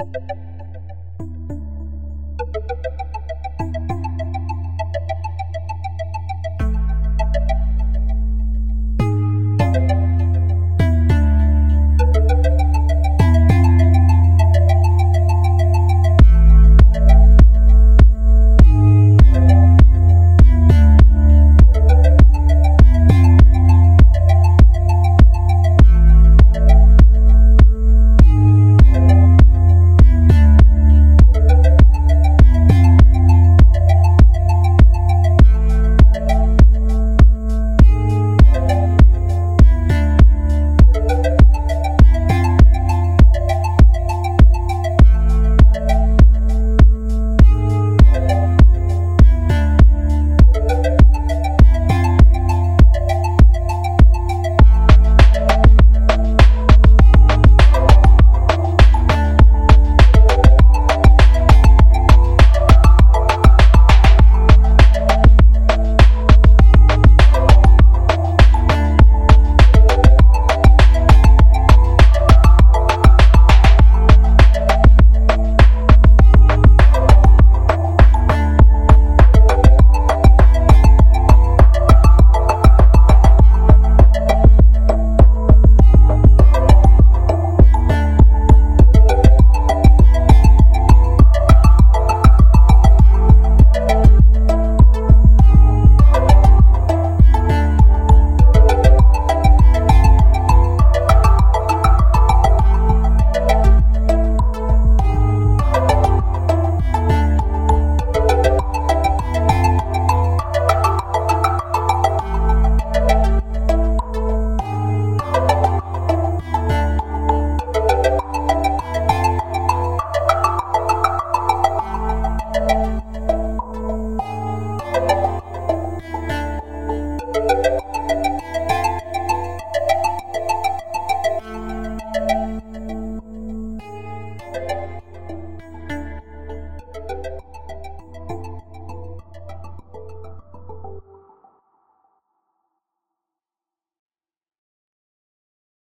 you